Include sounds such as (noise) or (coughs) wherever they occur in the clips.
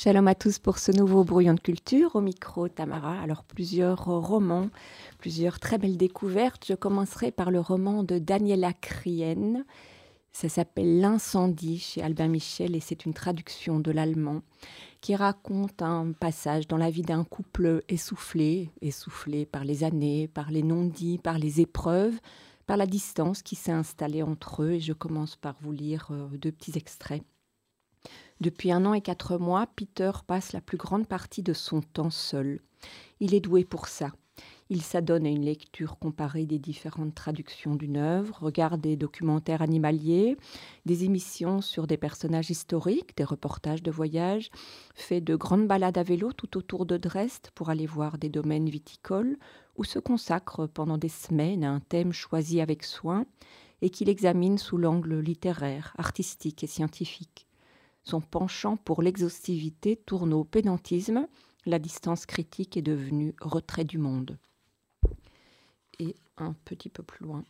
Shalom à tous pour ce nouveau brouillon de culture. Au micro, Tamara. Alors, plusieurs romans, plusieurs très belles découvertes. Je commencerai par le roman de Daniela Krien. Ça s'appelle L'incendie chez Albin Michel et c'est une traduction de l'allemand qui raconte un passage dans la vie d'un couple essoufflé, essoufflé par les années, par les non-dits, par les épreuves, par la distance qui s'est installée entre eux. Et je commence par vous lire euh, deux petits extraits. Depuis un an et quatre mois, Peter passe la plus grande partie de son temps seul. Il est doué pour ça. Il s'adonne à une lecture comparée des différentes traductions d'une œuvre, regarde des documentaires animaliers, des émissions sur des personnages historiques, des reportages de voyage, fait de grandes balades à vélo tout autour de Dresde pour aller voir des domaines viticoles, ou se consacre pendant des semaines à un thème choisi avec soin et qu'il examine sous l'angle littéraire, artistique et scientifique. Son penchant pour l'exhaustivité tourne au pédantisme. La distance critique est devenue retrait du monde. Et un petit peu plus loin.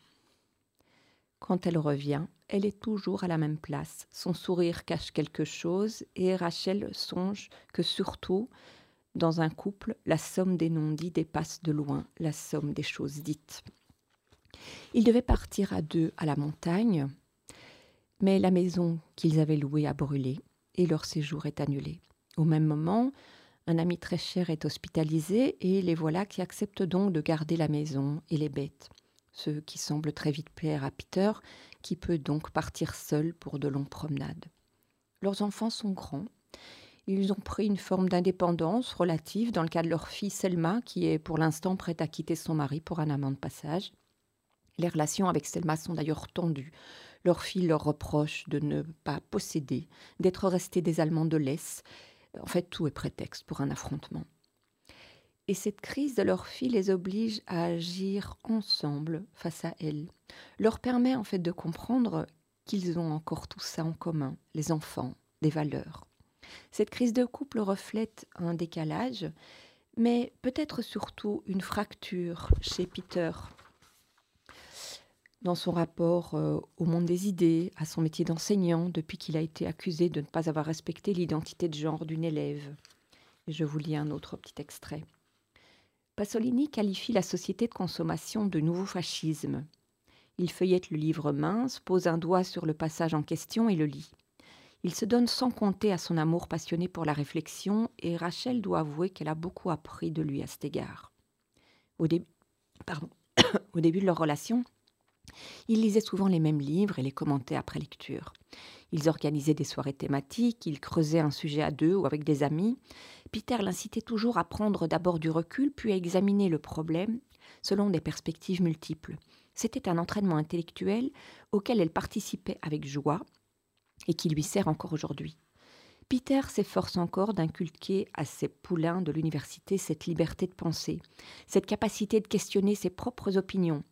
Quand elle revient, elle est toujours à la même place. Son sourire cache quelque chose et Rachel songe que surtout, dans un couple, la somme des non-dits dépasse de loin la somme des choses dites. Ils devaient partir à deux à la montagne, mais la maison qu'ils avaient louée a brûlé et leur séjour est annulé. Au même moment, un ami très cher est hospitalisé et les voilà qui acceptent donc de garder la maison et les bêtes, ce qui semble très vite plaire à Peter, qui peut donc partir seul pour de longues promenades. Leurs enfants sont grands. Ils ont pris une forme d'indépendance relative dans le cas de leur fille Selma, qui est pour l'instant prête à quitter son mari pour un amant de passage. Les relations avec Selma sont d'ailleurs tendues. Leur fille leur reproche de ne pas posséder, d'être restés des Allemands de l'Est. En fait, tout est prétexte pour un affrontement. Et cette crise de leur fille les oblige à agir ensemble face à elle, leur permet en fait de comprendre qu'ils ont encore tout ça en commun, les enfants, des valeurs. Cette crise de couple reflète un décalage, mais peut-être surtout une fracture chez Peter dans son rapport euh, au monde des idées, à son métier d'enseignant, depuis qu'il a été accusé de ne pas avoir respecté l'identité de genre d'une élève. je vous lis un autre petit extrait. Pasolini qualifie la société de consommation de nouveau fascisme. Il feuillette le livre mince, pose un doigt sur le passage en question et le lit. Il se donne sans compter à son amour passionné pour la réflexion, et Rachel doit avouer qu'elle a beaucoup appris de lui à cet égard. Au, (coughs) Au début de leur relation, ils lisaient souvent les mêmes livres et les commentaient après lecture. Ils organisaient des soirées thématiques, ils creusaient un sujet à deux ou avec des amis. Peter l'incitait toujours à prendre d'abord du recul, puis à examiner le problème selon des perspectives multiples. C'était un entraînement intellectuel auquel elle participait avec joie et qui lui sert encore aujourd'hui. Peter s'efforce encore d'inculquer à ses poulains de l'université cette liberté de penser, cette capacité de questionner ses propres opinions,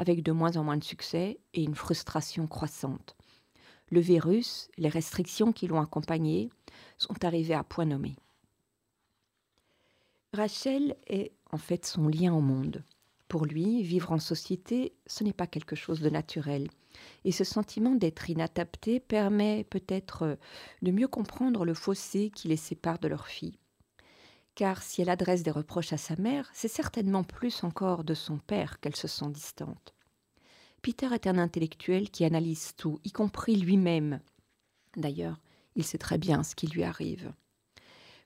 avec de moins en moins de succès et une frustration croissante. Le virus, les restrictions qui l'ont accompagné, sont arrivés à point nommé. Rachel est en fait son lien au monde. Pour lui, vivre en société, ce n'est pas quelque chose de naturel. Et ce sentiment d'être inadapté permet peut-être de mieux comprendre le fossé qui les sépare de leur fille. Car si elle adresse des reproches à sa mère, c'est certainement plus encore de son père qu'elle se sent distante. Peter est un intellectuel qui analyse tout, y compris lui-même. D'ailleurs, il sait très bien ce qui lui arrive.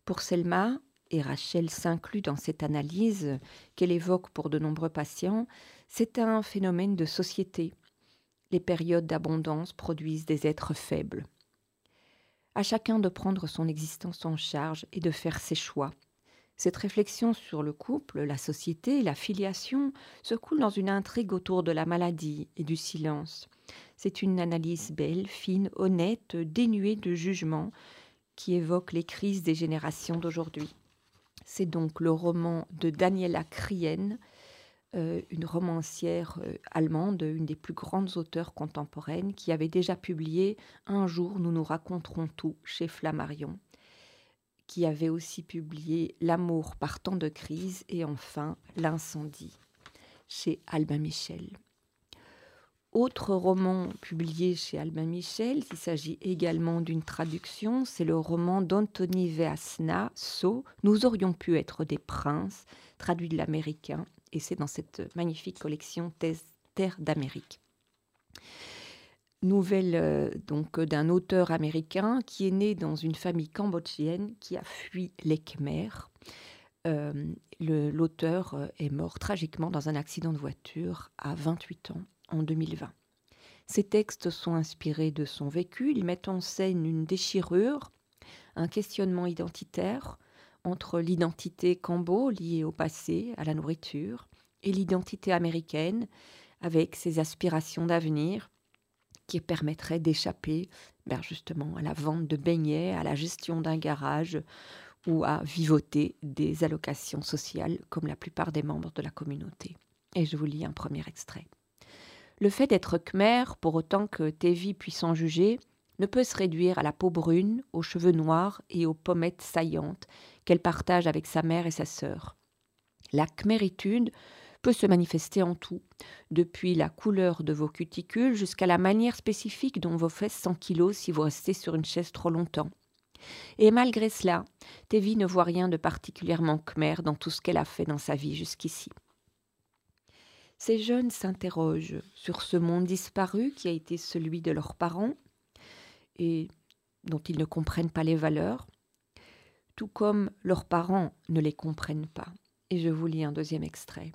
Pour Selma, et Rachel s'inclut dans cette analyse qu'elle évoque pour de nombreux patients, c'est un phénomène de société. Les périodes d'abondance produisent des êtres faibles. À chacun de prendre son existence en charge et de faire ses choix. Cette réflexion sur le couple, la société, la filiation se coule dans une intrigue autour de la maladie et du silence. C'est une analyse belle, fine, honnête, dénuée de jugement, qui évoque les crises des générations d'aujourd'hui. C'est donc le roman de Daniela Krien, euh, une romancière euh, allemande, une des plus grandes auteurs contemporaines, qui avait déjà publié Un jour nous nous raconterons tout chez Flammarion qui avait aussi publié L'amour par temps de crise et enfin L'incendie chez Albin Michel. Autre roman publié chez Albin Michel, il s'agit également d'une traduction, c'est le roman d'Anthony Veasna, So, Nous aurions pu être des princes, traduit de l'américain, et c'est dans cette magnifique collection Terre d'Amérique. Nouvelle euh, donc d'un auteur américain qui est né dans une famille cambodgienne qui a fui les Khmers. Euh, l'auteur euh, est mort tragiquement dans un accident de voiture à 28 ans en 2020. Ces textes sont inspirés de son vécu. Ils mettent en scène une déchirure, un questionnement identitaire entre l'identité cambo liée au passé, à la nourriture, et l'identité américaine avec ses aspirations d'avenir qui permettrait d'échapper ben justement à la vente de beignets, à la gestion d'un garage ou à vivoter des allocations sociales comme la plupart des membres de la communauté. Et je vous lis un premier extrait. Le fait d'être khmer, pour autant que Tevi puisse en juger, ne peut se réduire à la peau brune, aux cheveux noirs et aux pommettes saillantes qu'elle partage avec sa mère et sa sœur. La khméritude peut se manifester en tout, depuis la couleur de vos cuticules jusqu'à la manière spécifique dont vos fesses s'enkilosent si vous restez sur une chaise trop longtemps. Et malgré cela, Tevi ne voit rien de particulièrement khmer dans tout ce qu'elle a fait dans sa vie jusqu'ici. Ces jeunes s'interrogent sur ce monde disparu qui a été celui de leurs parents et dont ils ne comprennent pas les valeurs, tout comme leurs parents ne les comprennent pas. Et je vous lis un deuxième extrait.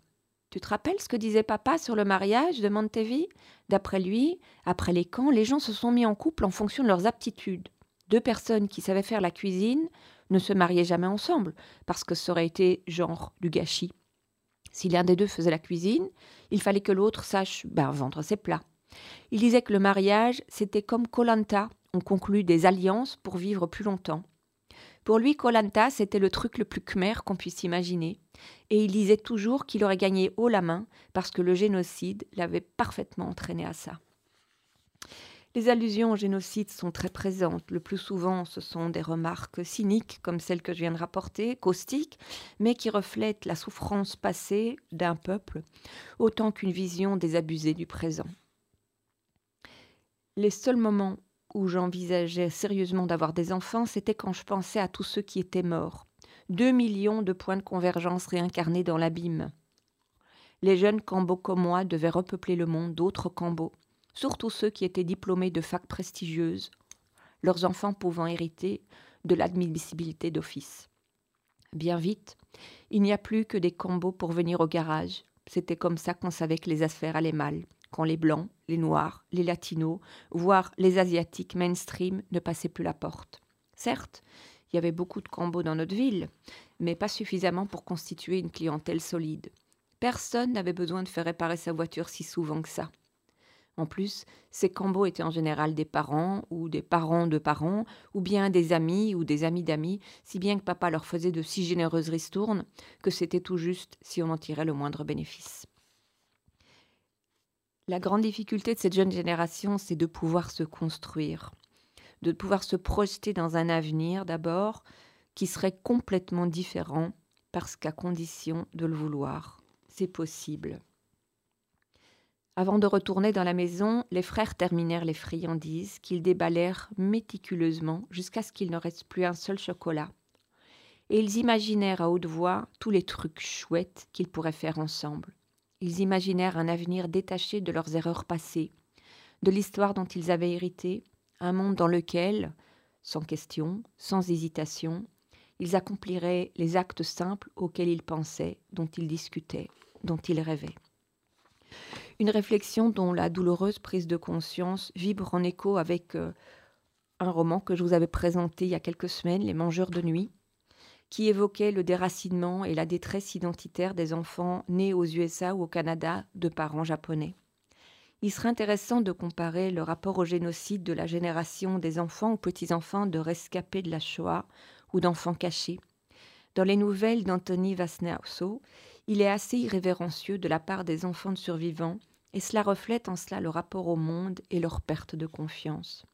Tu te rappelles ce que disait papa sur le mariage demande Tevi. D'après lui, après les camps, les gens se sont mis en couple en fonction de leurs aptitudes. Deux personnes qui savaient faire la cuisine ne se mariaient jamais ensemble, parce que ça aurait été genre du gâchis. Si l'un des deux faisait la cuisine, il fallait que l'autre sache ben, vendre ses plats. Il disait que le mariage, c'était comme Colanta, on conclut des alliances pour vivre plus longtemps. Pour lui, Colanta, c'était le truc le plus khmer qu'on puisse imaginer, et il disait toujours qu'il aurait gagné haut la main parce que le génocide l'avait parfaitement entraîné à ça. Les allusions au génocide sont très présentes. Le plus souvent, ce sont des remarques cyniques, comme celles que je viens de rapporter, caustiques, mais qui reflètent la souffrance passée d'un peuple, autant qu'une vision désabusée du présent. Les seuls moments où j'envisageais sérieusement d'avoir des enfants, c'était quand je pensais à tous ceux qui étaient morts. Deux millions de points de convergence réincarnés dans l'abîme. Les jeunes Cambos comme moi devaient repeupler le monde d'autres Cambos, surtout ceux qui étaient diplômés de facs prestigieuses, leurs enfants pouvant hériter de l'admissibilité d'office. Bien vite, il n'y a plus que des Cambos pour venir au garage. C'était comme ça qu'on savait que les affaires allaient mal quand les Blancs, les Noirs, les Latinos, voire les Asiatiques mainstream ne passaient plus la porte. Certes, il y avait beaucoup de cambos dans notre ville, mais pas suffisamment pour constituer une clientèle solide. Personne n'avait besoin de faire réparer sa voiture si souvent que ça. En plus, ces cambos étaient en général des parents ou des parents de parents, ou bien des amis ou des amis d'amis, si bien que papa leur faisait de si généreuses ristournes que c'était tout juste si on en tirait le moindre bénéfice. La grande difficulté de cette jeune génération, c'est de pouvoir se construire, de pouvoir se projeter dans un avenir d'abord qui serait complètement différent parce qu'à condition de le vouloir. C'est possible. Avant de retourner dans la maison, les frères terminèrent les friandises qu'ils déballèrent méticuleusement jusqu'à ce qu'il ne reste plus un seul chocolat. Et ils imaginèrent à haute voix tous les trucs chouettes qu'ils pourraient faire ensemble. Ils imaginèrent un avenir détaché de leurs erreurs passées, de l'histoire dont ils avaient hérité, un monde dans lequel, sans question, sans hésitation, ils accompliraient les actes simples auxquels ils pensaient, dont ils discutaient, dont ils rêvaient. Une réflexion dont la douloureuse prise de conscience vibre en écho avec euh, un roman que je vous avais présenté il y a quelques semaines, Les Mangeurs de Nuit, qui évoquait le déracinement et la détresse identitaire des enfants nés aux USA ou au Canada de parents japonais. Il serait intéressant de comparer le rapport au génocide de la génération des enfants ou petits-enfants de rescapés de la Shoah ou d'enfants cachés. Dans les nouvelles d'Anthony Vasnauso, il est assez irrévérencieux de la part des enfants de survivants et cela reflète en cela le rapport au monde et leur perte de confiance.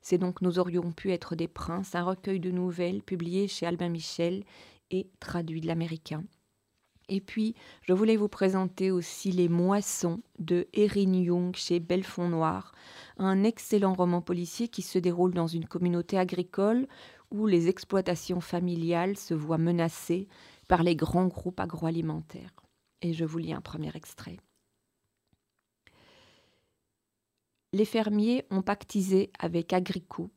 C'est donc Nous aurions pu être des princes, un recueil de nouvelles publié chez Albin Michel et traduit de l'américain. Et puis, je voulais vous présenter aussi Les Moissons de Erin Young chez Belfond Noir, un excellent roman policier qui se déroule dans une communauté agricole où les exploitations familiales se voient menacées par les grands groupes agroalimentaires. Et je vous lis un premier extrait. Les fermiers ont pactisé avec Agricot.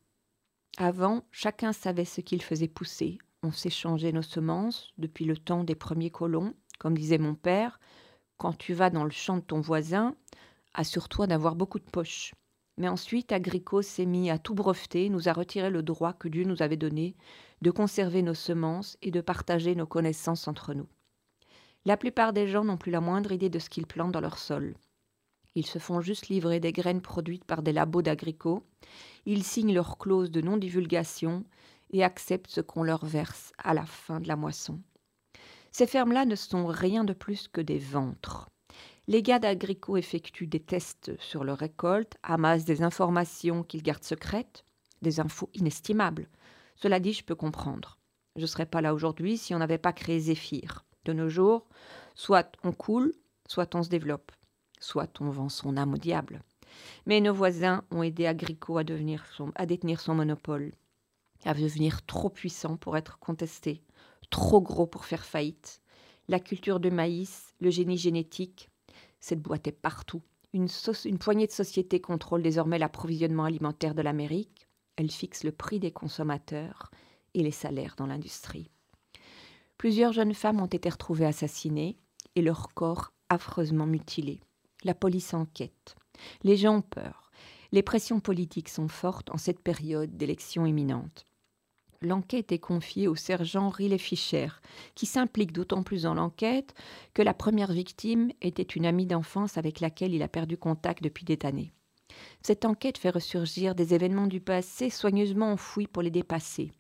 Avant, chacun savait ce qu'il faisait pousser. On s'échangeait nos semences depuis le temps des premiers colons. Comme disait mon père, quand tu vas dans le champ de ton voisin, assure-toi d'avoir beaucoup de poches. Mais ensuite, Agricot s'est mis à tout breveter, nous a retiré le droit que Dieu nous avait donné de conserver nos semences et de partager nos connaissances entre nous. La plupart des gens n'ont plus la moindre idée de ce qu'ils plantent dans leur sol. Ils se font juste livrer des graines produites par des labos d'agricots. Ils signent leur clause de non-divulgation et acceptent ce qu'on leur verse à la fin de la moisson. Ces fermes-là ne sont rien de plus que des ventres. Les gars d'Agrico effectuent des tests sur leur récolte, amassent des informations qu'ils gardent secrètes, des infos inestimables. Cela dit, je peux comprendre. Je ne serais pas là aujourd'hui si on n'avait pas créé Zéphyr. De nos jours, soit on coule, soit on se développe, soit on vend son âme au diable. Mais nos voisins ont aidé Agrico à, détenir son monopole, à devenir trop puissant pour être contesté, trop gros pour faire faillite. La culture de maïs, le génie génétique, cette boîte est partout. Une, poignée de sociétés contrôle désormais l'approvisionnement alimentaire de l'Amérique. Elle fixe le prix des consommateurs et les salaires dans l'industrie. Plusieurs jeunes femmes ont été retrouvées assassinées et leurs corps affreusement mutilés. La police enquête. Les gens ont peur. Les pressions politiques sont fortes en cette période d'élections imminentes l'enquête est confiée au sergent Riley Fischer, qui s'implique d'autant plus dans l'enquête que la première victime était une amie d'enfance avec laquelle il a perdu contact depuis des années. Cette enquête fait ressurgir des événements du passé soigneusement enfouis pour les dépasser,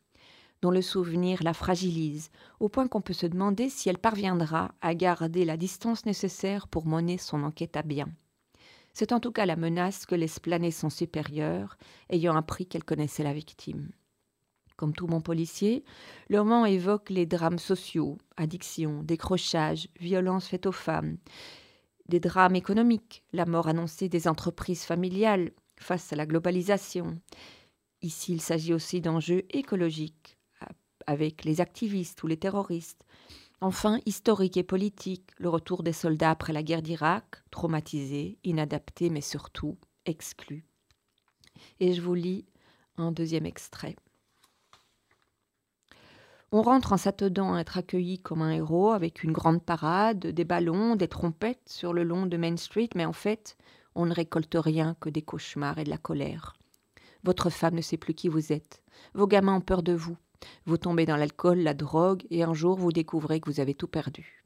dont le souvenir la fragilise, au point qu'on peut se demander si elle parviendra à garder la distance nécessaire pour mener son enquête à bien. C'est en tout cas la menace que laisse planer son supérieur, ayant appris qu'elle connaissait la victime. Comme tout bon policier, le roman évoque les drames sociaux, addiction, décrochage, violences faites aux femmes, des drames économiques, la mort annoncée des entreprises familiales face à la globalisation. Ici, il s'agit aussi d'enjeux écologiques, avec les activistes ou les terroristes. Enfin, historique et politique, le retour des soldats après la guerre d'Irak, traumatisés, inadaptés, mais surtout exclus. Et je vous lis un deuxième extrait. On rentre en s'attendant à être accueilli comme un héros avec une grande parade, des ballons, des trompettes sur le long de Main Street, mais en fait, on ne récolte rien que des cauchemars et de la colère. Votre femme ne sait plus qui vous êtes. Vos gamins ont peur de vous. Vous tombez dans l'alcool, la drogue, et un jour vous découvrez que vous avez tout perdu.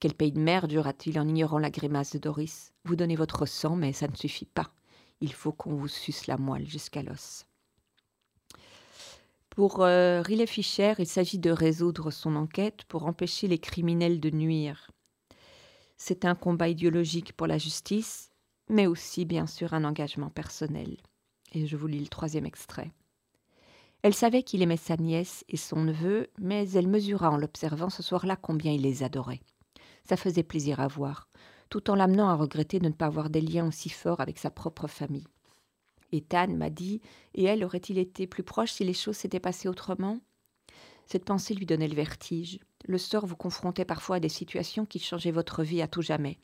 Quel pays de merde jura-t-il en ignorant la grimace de Doris? Vous donnez votre sang, mais ça ne suffit pas. Il faut qu'on vous suce la moelle jusqu'à l'os. Pour euh, Riley Fischer, il s'agit de résoudre son enquête pour empêcher les criminels de nuire. C'est un combat idéologique pour la justice, mais aussi bien sûr un engagement personnel. Et je vous lis le troisième extrait. Elle savait qu'il aimait sa nièce et son neveu, mais elle mesura en l'observant ce soir-là combien il les adorait. Ça faisait plaisir à voir, tout en l'amenant à regretter de ne pas avoir des liens aussi forts avec sa propre famille. Ethan m'a dit Et elle aurait-il été plus proche si les choses s'étaient passées autrement? Cette pensée lui donnait le vertige. Le sort vous confrontait parfois à des situations qui changeaient votre vie à tout jamais.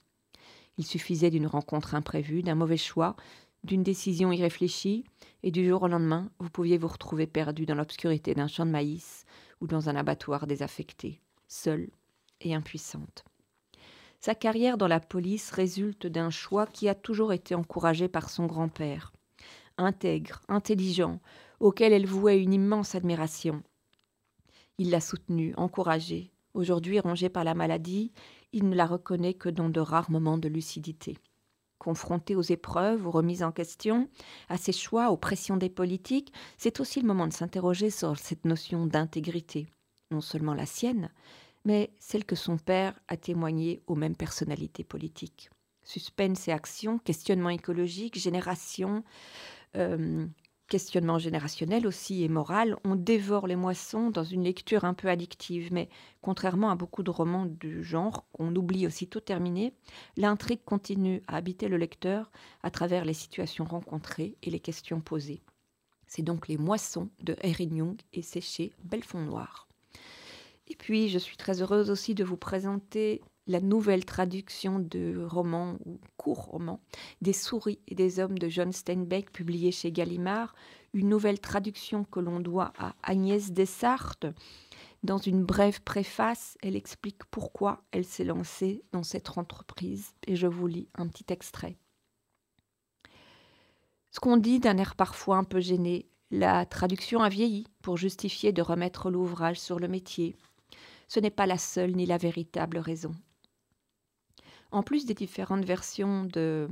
Il suffisait d'une rencontre imprévue, d'un mauvais choix, d'une décision irréfléchie, et du jour au lendemain, vous pouviez vous retrouver perdu dans l'obscurité d'un champ de maïs ou dans un abattoir désaffecté, seule et impuissante. Sa carrière dans la police résulte d'un choix qui a toujours été encouragé par son grand-père intègre, intelligent, auquel elle vouait une immense admiration. Il l'a soutenue, encouragée. Aujourd'hui, rongée par la maladie, il ne la reconnaît que dans de rares moments de lucidité. Confronté aux épreuves, aux remises en question, à ses choix, aux pressions des politiques, c'est aussi le moment de s'interroger sur cette notion d'intégrité, non seulement la sienne, mais celle que son père a témoignée aux mêmes personnalités politiques. Suspense et action, questionnement écologique, génération, euh, questionnement générationnel aussi et moral, on dévore les moissons dans une lecture un peu addictive, mais contrairement à beaucoup de romans du genre qu'on oublie aussitôt terminés, l'intrigue continue à habiter le lecteur à travers les situations rencontrées et les questions posées. C'est donc Les Moissons de Erin Young et c'est chez Belfond Noir. Et puis, je suis très heureuse aussi de vous présenter la nouvelle traduction de roman ou court roman Des souris et des hommes de John Steinbeck publié chez Gallimard, une nouvelle traduction que l'on doit à Agnès Dessartes. Dans une brève préface, elle explique pourquoi elle s'est lancée dans cette entreprise et je vous lis un petit extrait. Ce qu'on dit d'un air parfois un peu gêné, la traduction a vieilli pour justifier de remettre l'ouvrage sur le métier. Ce n'est pas la seule ni la véritable raison. En plus des différentes versions de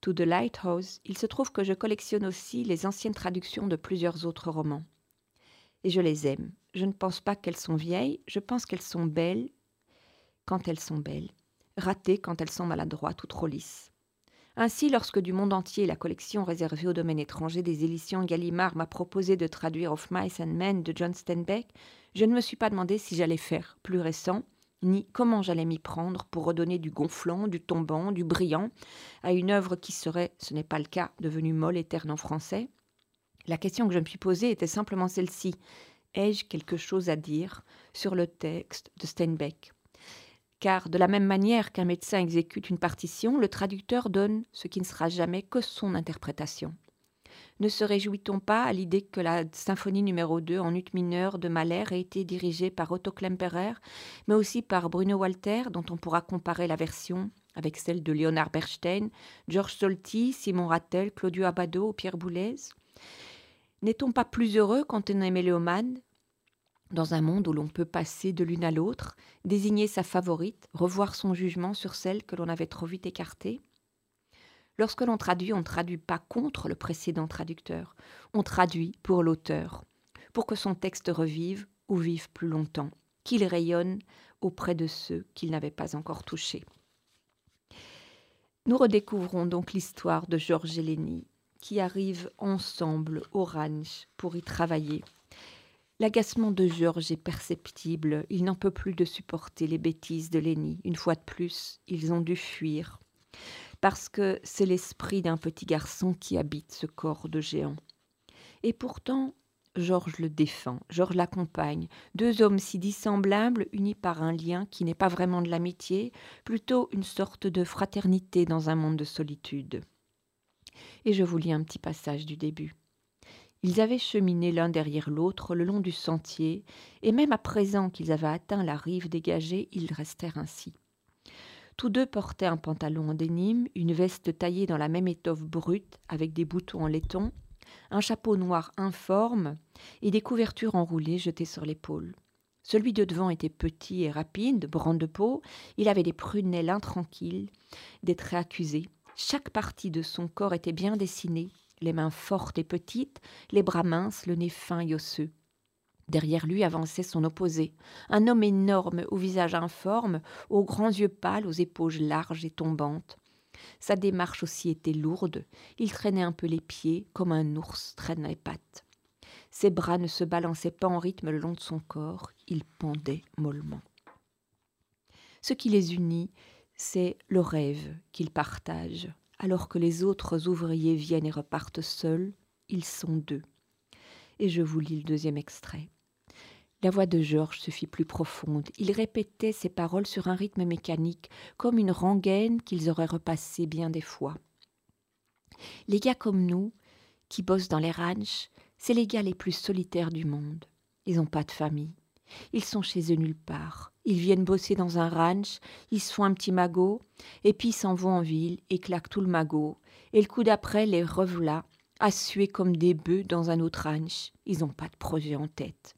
To the Lighthouse, il se trouve que je collectionne aussi les anciennes traductions de plusieurs autres romans. Et je les aime. Je ne pense pas qu'elles sont vieilles, je pense qu'elles sont belles quand elles sont belles, ratées quand elles sont maladroites ou trop lisses. Ainsi, lorsque du monde entier la collection réservée au domaine étranger des éditions Gallimard m'a proposé de traduire Of Mice and Men de John Steinbeck, je ne me suis pas demandé si j'allais faire plus récent ni comment j'allais m'y prendre pour redonner du gonflant, du tombant, du brillant à une œuvre qui serait, ce n'est pas le cas, devenue molle et terne en français. La question que je me suis posée était simplement celle-ci. Ai-je quelque chose à dire sur le texte de Steinbeck? Car de la même manière qu'un médecin exécute une partition, le traducteur donne ce qui ne sera jamais que son interprétation. Ne se réjouit-on pas à l'idée que la symphonie numéro 2 en ut mineur de Mahler ait été dirigée par Otto Klemperer, mais aussi par Bruno Walter, dont on pourra comparer la version avec celle de Leonard Bernstein, Georges Solti, Simon Rattel, Claudio Abbado ou Pierre Boulez? N'est-on pas plus heureux quand on est mélomane dans un monde où l'on peut passer de l'une à l'autre, désigner sa favorite, revoir son jugement sur celle que l'on avait trop vite écartée? Lorsque l'on traduit, on ne traduit pas contre le précédent traducteur, on traduit pour l'auteur, pour que son texte revive ou vive plus longtemps, qu'il rayonne auprès de ceux qu'il n'avait pas encore touchés. Nous redécouvrons donc l'histoire de Georges et Lénie, qui arrivent ensemble au ranch pour y travailler. L'agacement de Georges est perceptible, il n'en peut plus de supporter les bêtises de Lénie. Une fois de plus, ils ont dû fuir parce que c'est l'esprit d'un petit garçon qui habite ce corps de géant. Et pourtant, Georges le défend, Georges l'accompagne, deux hommes si dissemblables, unis par un lien qui n'est pas vraiment de l'amitié, plutôt une sorte de fraternité dans un monde de solitude. Et je vous lis un petit passage du début. Ils avaient cheminé l'un derrière l'autre le long du sentier, et même à présent qu'ils avaient atteint la rive dégagée, ils restèrent ainsi. Tous deux portaient un pantalon en dénime, une veste taillée dans la même étoffe brute avec des boutons en laiton, un chapeau noir informe et des couvertures enroulées jetées sur l'épaule. Celui de devant était petit et rapide, brun de peau, il avait des prunelles intranquilles, des traits accusés. Chaque partie de son corps était bien dessinée, les mains fortes et petites, les bras minces, le nez fin et osseux. Derrière lui avançait son opposé, un homme énorme au visage informe, aux grands yeux pâles, aux épaules larges et tombantes. Sa démarche aussi était lourde, il traînait un peu les pieds, comme un ours traîne les pattes. Ses bras ne se balançaient pas en rythme le long de son corps, il pendait mollement. Ce qui les unit, c'est le rêve qu'ils partagent. Alors que les autres ouvriers viennent et repartent seuls, ils sont deux. Et je vous lis le deuxième extrait. La voix de Georges se fit plus profonde. Il répétait ses paroles sur un rythme mécanique, comme une rengaine qu'ils auraient repassée bien des fois. Les gars comme nous, qui bossent dans les ranchs, c'est les gars les plus solitaires du monde. Ils n'ont pas de famille. Ils sont chez eux nulle part. Ils viennent bosser dans un ranch, ils se font un petit magot, et puis ils s'en vont en ville et claquent tout le magot. Et le coup d'après, les revoilà, à suer comme des bœufs dans un autre ranch. Ils n'ont pas de projet en tête.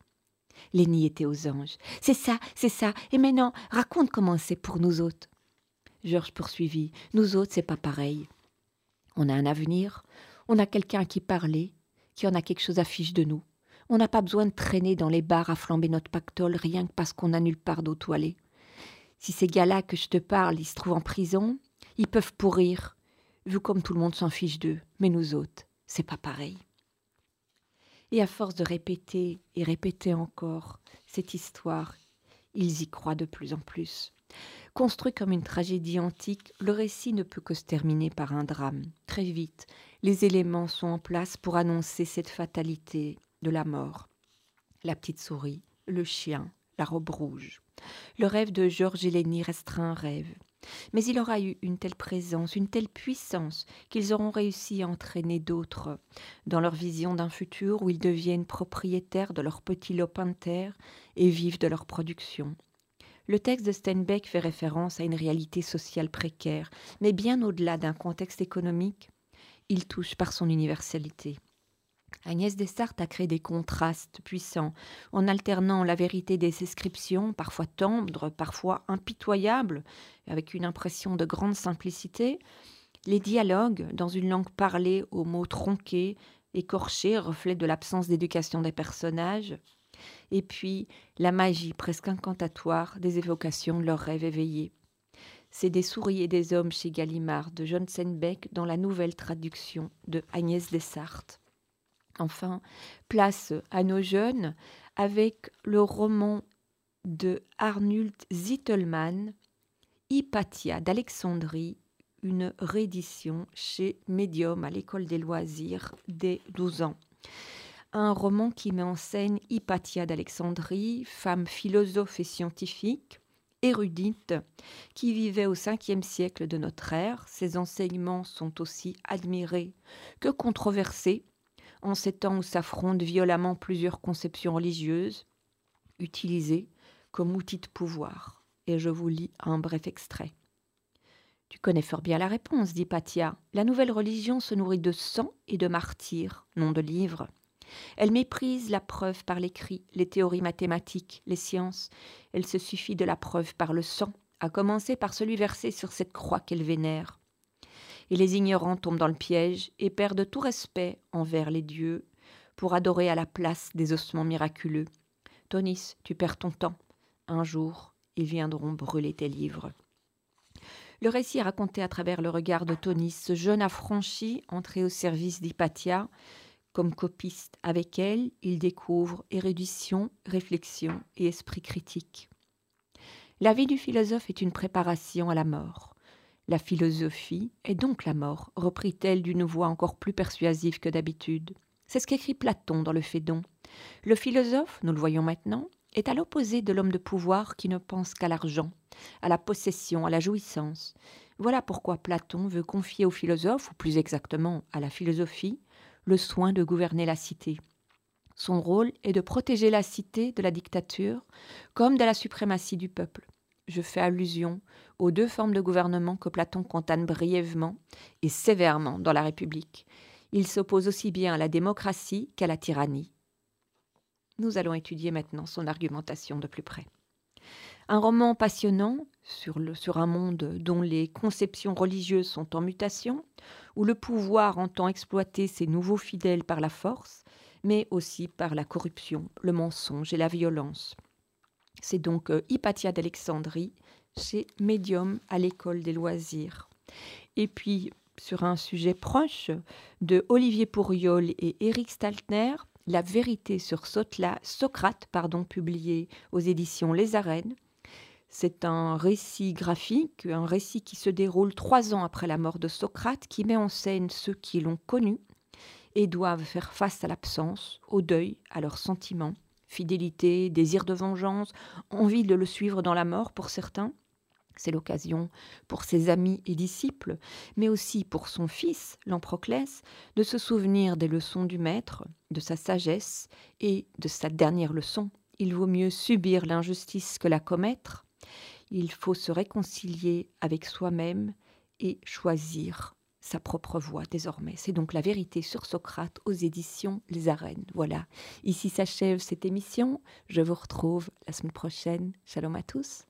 Lénie était aux anges. C'est ça, c'est ça. Et maintenant, raconte comment c'est pour nous autres. Georges poursuivit. Nous autres, c'est pas pareil. On a un avenir, on a quelqu'un qui parler, qui en a quelque chose à fiche de nous. On n'a pas besoin de traîner dans les bars à flamber notre pactole rien que parce qu'on n'a nulle part d'autre où aller. Si ces gars-là que je te parle, ils se trouvent en prison, ils peuvent pourrir, vu comme tout le monde s'en fiche d'eux. Mais nous autres, c'est pas pareil. Et à force de répéter et répéter encore cette histoire, ils y croient de plus en plus. Construit comme une tragédie antique, le récit ne peut que se terminer par un drame. Très vite, les éléments sont en place pour annoncer cette fatalité de la mort. La petite souris, le chien, la robe rouge. Le rêve de Georges Hélénie restera un rêve. Mais il aura eu une telle présence, une telle puissance, qu'ils auront réussi à entraîner d'autres dans leur vision d'un futur où ils deviennent propriétaires de leur petit lopin de terre et vivent de leur production. Le texte de Steinbeck fait référence à une réalité sociale précaire, mais bien au-delà d'un contexte économique, il touche par son universalité. Agnès Dessart a créé des contrastes puissants en alternant la vérité des inscriptions, parfois tendres, parfois impitoyables, avec une impression de grande simplicité, les dialogues dans une langue parlée aux mots tronqués, écorchés, reflet de l'absence d'éducation des personnages, et puis la magie presque incantatoire des évocations de leurs rêves éveillés. C'est des souris et des hommes chez Gallimard de John Senbeck dans la nouvelle traduction de Agnès. Enfin, place à nos jeunes avec le roman de Arnult Zittelmann, Hypatia d'Alexandrie, une réédition chez Medium à l'école des loisirs dès 12 ans. Un roman qui met en scène Hypatia d'Alexandrie, femme philosophe et scientifique, érudite, qui vivait au 5e siècle de notre ère. Ses enseignements sont aussi admirés que controversés en ces temps où s'affrontent violemment plusieurs conceptions religieuses, utilisées comme outil de pouvoir. Et je vous lis un bref extrait. Tu connais fort bien la réponse, dit Patia. La nouvelle religion se nourrit de sang et de martyrs, non de livres. Elle méprise la preuve par l'écrit, les théories mathématiques, les sciences. Elle se suffit de la preuve par le sang, à commencer par celui versé sur cette croix qu'elle vénère et les ignorants tombent dans le piège et perdent tout respect envers les dieux pour adorer à la place des ossements miraculeux. Tonis, tu perds ton temps. Un jour, ils viendront brûler tes livres. Le récit est raconté à travers le regard de Tonis, ce jeune affranchi entré au service d'Hypatia. Comme copiste avec elle, il découvre érudition, réflexion et esprit critique. La vie du philosophe est une préparation à la mort. La philosophie est donc la mort, reprit-elle d'une voix encore plus persuasive que d'habitude. C'est ce qu'écrit Platon dans le Phédon. Le philosophe, nous le voyons maintenant, est à l'opposé de l'homme de pouvoir qui ne pense qu'à l'argent, à la possession, à la jouissance. Voilà pourquoi Platon veut confier au philosophe, ou plus exactement à la philosophie, le soin de gouverner la cité. Son rôle est de protéger la cité de la dictature comme de la suprématie du peuple je fais allusion aux deux formes de gouvernement que Platon condamne brièvement et sévèrement dans la République. Il s'oppose aussi bien à la démocratie qu'à la tyrannie. Nous allons étudier maintenant son argumentation de plus près. Un roman passionnant sur, un monde dont les conceptions religieuses sont en mutation, où le pouvoir entend exploiter ses nouveaux fidèles par la force, mais aussi par la corruption, le mensonge et la violence. C'est donc euh, Hypatia d'Alexandrie chez Medium à l'école des loisirs. Et puis, sur un sujet proche de Olivier Pourriol et Éric Staltner, La vérité sur Socrate, pardon, publié aux éditions Les Arènes. C'est un récit graphique, un récit qui se déroule trois ans après la mort de Socrate, qui met en scène ceux qui l'ont connu et doivent faire face à l'absence, au deuil, à leurs sentiments, fidélité, désir de vengeance, envie de le suivre dans la mort pour certains. C'est l'occasion pour ses amis et disciples, mais aussi pour son fils, l'Emproclès, de se souvenir des leçons du maître, de sa sagesse et de sa dernière leçon. Il vaut mieux subir l'injustice que la commettre. Il faut se réconcilier avec soi-même et choisir sa propre voix désormais. C'est donc la vérité sur Socrate aux éditions Les Arènes. Voilà, ici s'achève cette émission. Je vous retrouve la semaine prochaine. Shalom à tous.